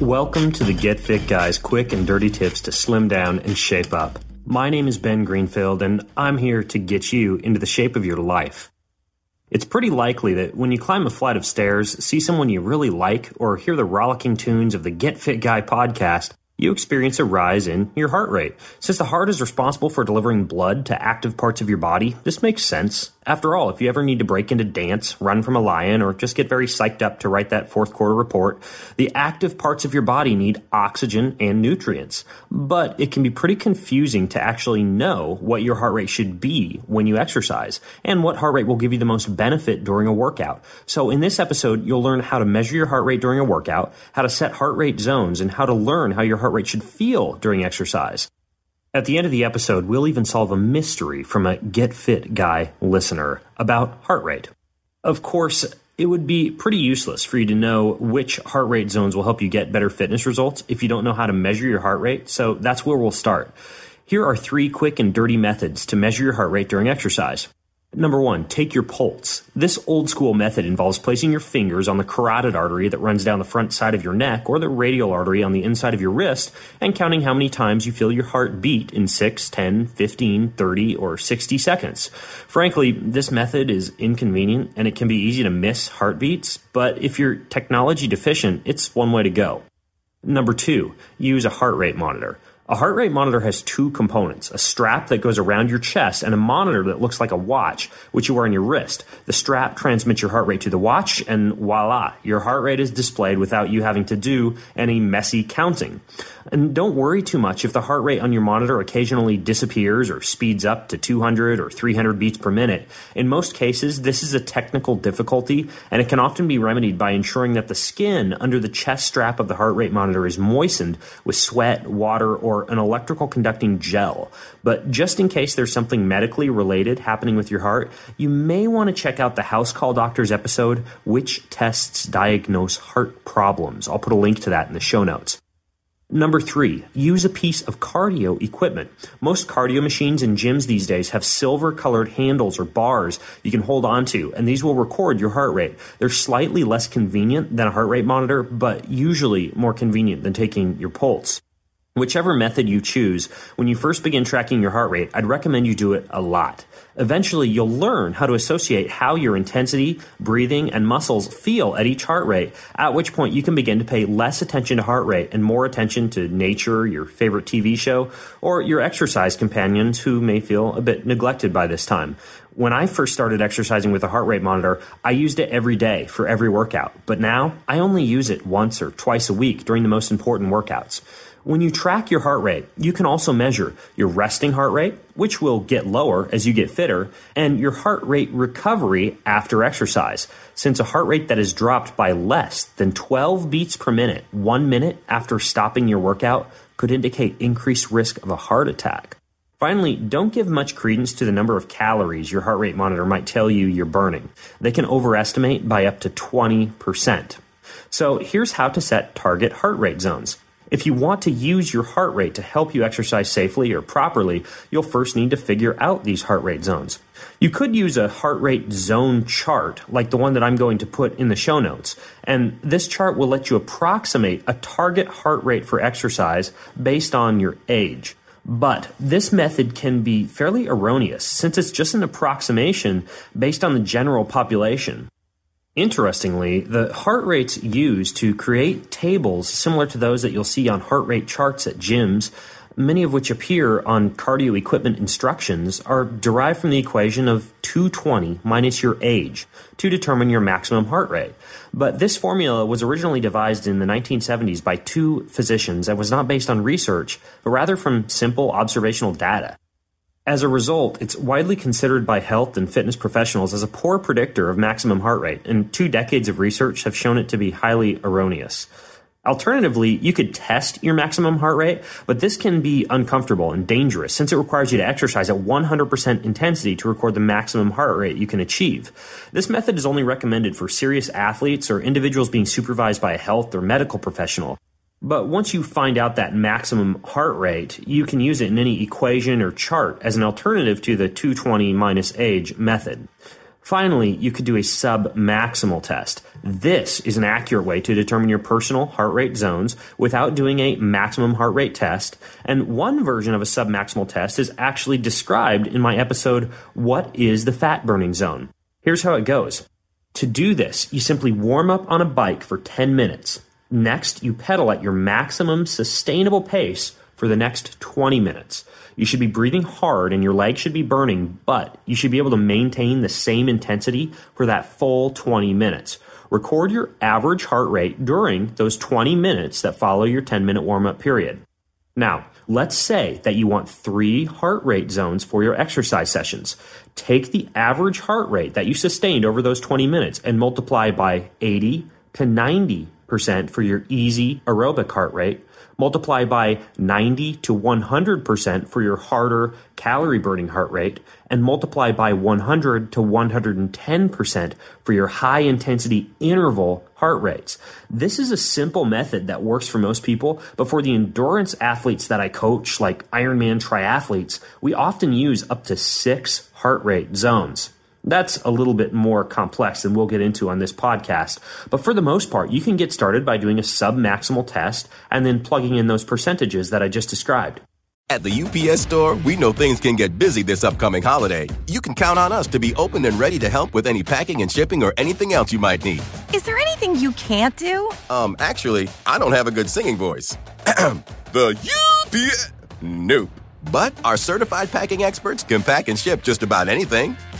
Welcome to the Get Fit Guys quick and dirty tips to slim down and shape up. My name is Ben Greenfield, and I'm here to get you into the shape of your life. It's pretty likely that when you climb a flight of stairs, see someone you really like, or hear the rollicking tunes of the Get Fit Guy podcast, you experience a rise in your heart rate. Since the heart is responsible for delivering blood to active parts of your body, this makes sense. After all, if you ever need to break into dance, run from a lion, or just get very psyched up to write that fourth quarter report, the active parts of your body need oxygen and nutrients. But it can be pretty confusing to actually know what your heart rate should be when you exercise, and what heart rate will give you the most benefit during a workout. So in this episode, you'll learn how to measure your heart rate during a workout, how to set heart rate zones, and how to learn how your heart rate should feel during exercise. At the end of the episode, we'll even solve a mystery from a Get Fit Guy listener about heart rate. Of course, it would be pretty useless for you to know which heart rate zones will help you get better fitness results if you don't know how to measure your heart rate, so that's where we'll start. Here are three quick and dirty methods to measure your heart rate during exercise. Number one, take your pulse. This old school method involves placing your fingers on the carotid artery that runs down the front side of your neck or the radial artery on the inside of your wrist and counting how many times you feel your heart beat in 6, 10, 15, 30, or 60 seconds. Frankly, this method is inconvenient and it can be easy to miss heartbeats, but if you're technology deficient, it's one way to go. Number two, use a heart rate monitor. A heart rate monitor has two components a strap that goes around your chest and a monitor that looks like a watch, which you wear on your wrist. The strap transmits your heart rate to the watch, and voila, your heart rate is displayed without you having to do any messy counting. And don't worry too much if the heart rate on your monitor occasionally disappears or speeds up to 200 or 300 beats per minute. In most cases, this is a technical difficulty, and it can often be remedied by ensuring that the skin under the chest strap of the heart rate monitor is moistened with sweat, water, or an electrical conducting gel. But just in case there's something medically related happening with your heart, you may want to check out the House Call Doctors episode, Which Tests Diagnose Heart Problems. I'll put a link to that in the show notes. Number three, use a piece of cardio equipment. Most cardio machines in gyms these days have silver colored handles or bars you can hold onto, and these will record your heart rate. They're slightly less convenient than a heart rate monitor, but usually more convenient than taking your pulse. Whichever method you choose, when you first begin tracking your heart rate, I'd recommend you do it a lot. Eventually, you'll learn how to associate how your intensity, breathing, and muscles feel at each heart rate, at which point you can begin to pay less attention to heart rate and more attention to nature, your favorite TV show, or your exercise companions who may feel a bit neglected by this time. When I first started exercising with a heart rate monitor, I used it every day for every workout, but now I only use it once or twice a week during the most important workouts. When you track your heart rate, you can also measure your resting heart rate, which will get lower as you get fitter, and your heart rate recovery after exercise, since a heart rate that is dropped by less than 12 beats per minute one minute after stopping your workout could indicate increased risk of a heart attack. Finally, don't give much credence to the number of calories your heart rate monitor might tell you you're burning. They can overestimate by up to 20%. So here's how to set target heart rate zones. If you want to use your heart rate to help you exercise safely or properly, you'll first need to figure out these heart rate zones. You could use a heart rate zone chart, like the one that I'm going to put in the show notes. And this chart will let you approximate a target heart rate for exercise based on your age. But this method can be fairly erroneous since it's just an approximation based on the general population. Interestingly, the heart rates used to create tables similar to those that you'll see on heart rate charts at gyms many of which appear on cardio equipment instructions, are derived from the equation of 220 minus your age to determine your maximum heart rate. But this formula was originally devised in the 1970s by two physicians and was not based on research, but rather from simple observational data. As a result, it's widely considered by health and fitness professionals as a poor predictor of maximum heart rate, and two decades of research have shown it to be highly erroneous. Alternatively, you could test your maximum heart rate, but this can be uncomfortable and dangerous since it requires you to exercise at 100% intensity to record the maximum heart rate you can achieve. This method is only recommended for serious athletes or individuals being supervised by a health or medical professional. But once you find out that maximum heart rate, you can use it in any equation or chart as an alternative to the 220 minus age method. Finally, you could do a sub-maximal test. This is an accurate way to determine your personal heart rate zones without doing a maximum heart rate test. And one version of a sub-maximal test is actually described in my episode, What is the Fat Burning Zone? Here's how it goes. To do this, you simply warm up on a bike for 10 minutes. Next, you pedal at your maximum sustainable pace for the next 20 minutes. You should be breathing hard and your legs should be burning, but you should be able to maintain the same intensity for that full 20 minutes. Record your average heart rate during those 20 minutes that follow your 10 minute warm up period. Now, let's say that you want three heart rate zones for your exercise sessions. Take the average heart rate that you sustained over those 20 minutes and multiply by 80 to 90% for your easy aerobic heart rate multiply by 90 to 100% for your harder calorie burning heart rate, and multiply by 100 to 110% for your high intensity interval heart rates. This is a simple method that works for most people, but for the endurance athletes that I coach, like Ironman triathletes, we often use up to six heart rate zones. That's a little bit more complex than we'll get into on this podcast. But for the most part, you can get started by doing a sub maximal test and then plugging in those percentages that I just described. At the UPS store, we know things can get busy this upcoming holiday. You can count on us to be open and ready to help with any packing and shipping or anything else you might need. Is there anything you can't do? Um, actually, I don't have a good singing voice. the UPS. Nope. But our certified packing experts can pack and ship just about anything.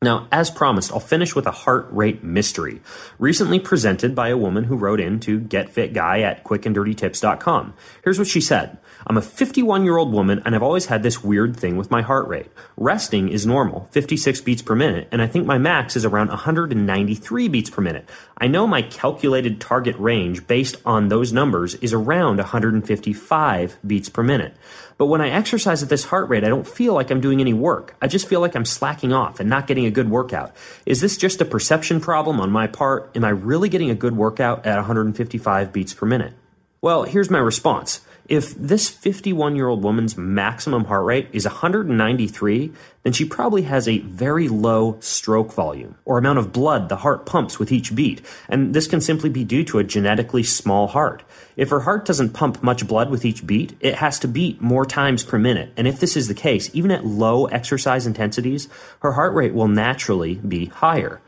Now, as promised, I'll finish with a heart rate mystery, recently presented by a woman who wrote in to GetFitGuy at quickanddirtytips.com. Here's what she said. I'm a 51 year old woman and I've always had this weird thing with my heart rate. Resting is normal, 56 beats per minute, and I think my max is around 193 beats per minute. I know my calculated target range based on those numbers is around 155 beats per minute. But when I exercise at this heart rate, I don't feel like I'm doing any work. I just feel like I'm slacking off and not getting a good workout. Is this just a perception problem on my part? Am I really getting a good workout at 155 beats per minute? Well, here's my response. If this 51 year old woman's maximum heart rate is 193, then she probably has a very low stroke volume or amount of blood the heart pumps with each beat. And this can simply be due to a genetically small heart. If her heart doesn't pump much blood with each beat, it has to beat more times per minute. And if this is the case, even at low exercise intensities, her heart rate will naturally be higher.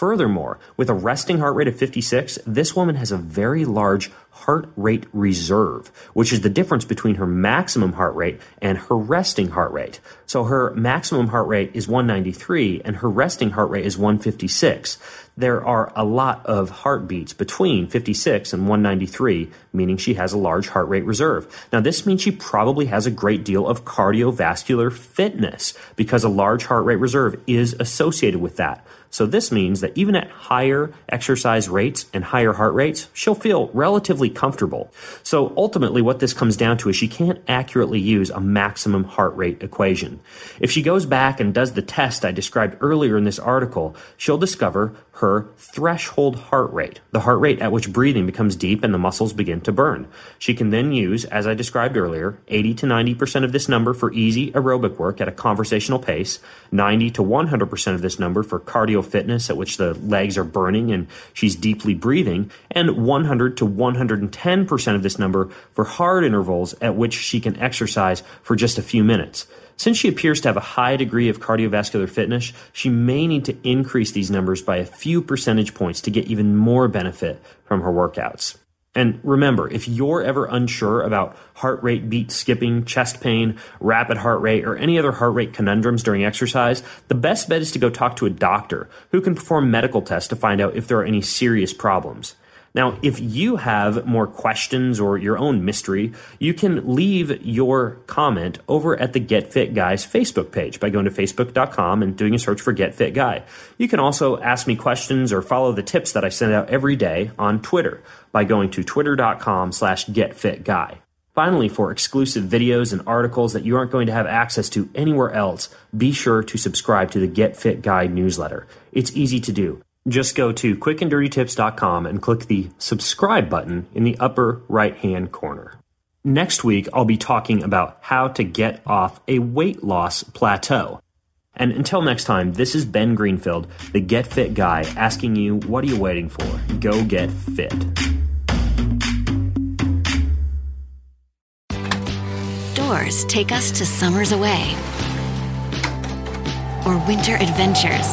Furthermore, with a resting heart rate of 56, this woman has a very large heart rate reserve, which is the difference between her maximum heart rate and her resting heart rate. So her maximum heart rate is 193 and her resting heart rate is 156. There are a lot of heartbeats between 56 and 193, meaning she has a large heart rate reserve. Now, this means she probably has a great deal of cardiovascular fitness because a large heart rate reserve is associated with that. So this means that even at higher exercise rates and higher heart rates, she'll feel relatively comfortable. So ultimately what this comes down to is she can't accurately use a maximum heart rate equation. If she goes back and does the test I described earlier in this article, she'll discover her threshold heart rate, the heart rate at which breathing becomes deep and the muscles begin to burn. She can then use, as I described earlier, 80 to 90% of this number for easy aerobic work at a conversational pace, 90 to 100% of this number for cardio fitness at which the legs are burning and she's deeply breathing, and 100 to 110% of this number for hard intervals at which she can exercise for just a few minutes. Since she appears to have a high degree of cardiovascular fitness, she may need to increase these numbers by a few percentage points to get even more benefit from her workouts. And remember, if you're ever unsure about heart rate beat skipping, chest pain, rapid heart rate, or any other heart rate conundrums during exercise, the best bet is to go talk to a doctor who can perform medical tests to find out if there are any serious problems. Now, if you have more questions or your own mystery, you can leave your comment over at the Get Fit Guys Facebook page by going to facebook.com and doing a search for Get Fit Guy. You can also ask me questions or follow the tips that I send out every day on Twitter by going to twitter.com slash getfitguy. Finally, for exclusive videos and articles that you aren't going to have access to anywhere else, be sure to subscribe to the Get Fit Guy newsletter. It's easy to do. Just go to quickanddirtytips.com and click the subscribe button in the upper right hand corner. Next week, I'll be talking about how to get off a weight loss plateau. And until next time, this is Ben Greenfield, the Get Fit guy, asking you, what are you waiting for? Go get fit. Doors take us to summers away or winter adventures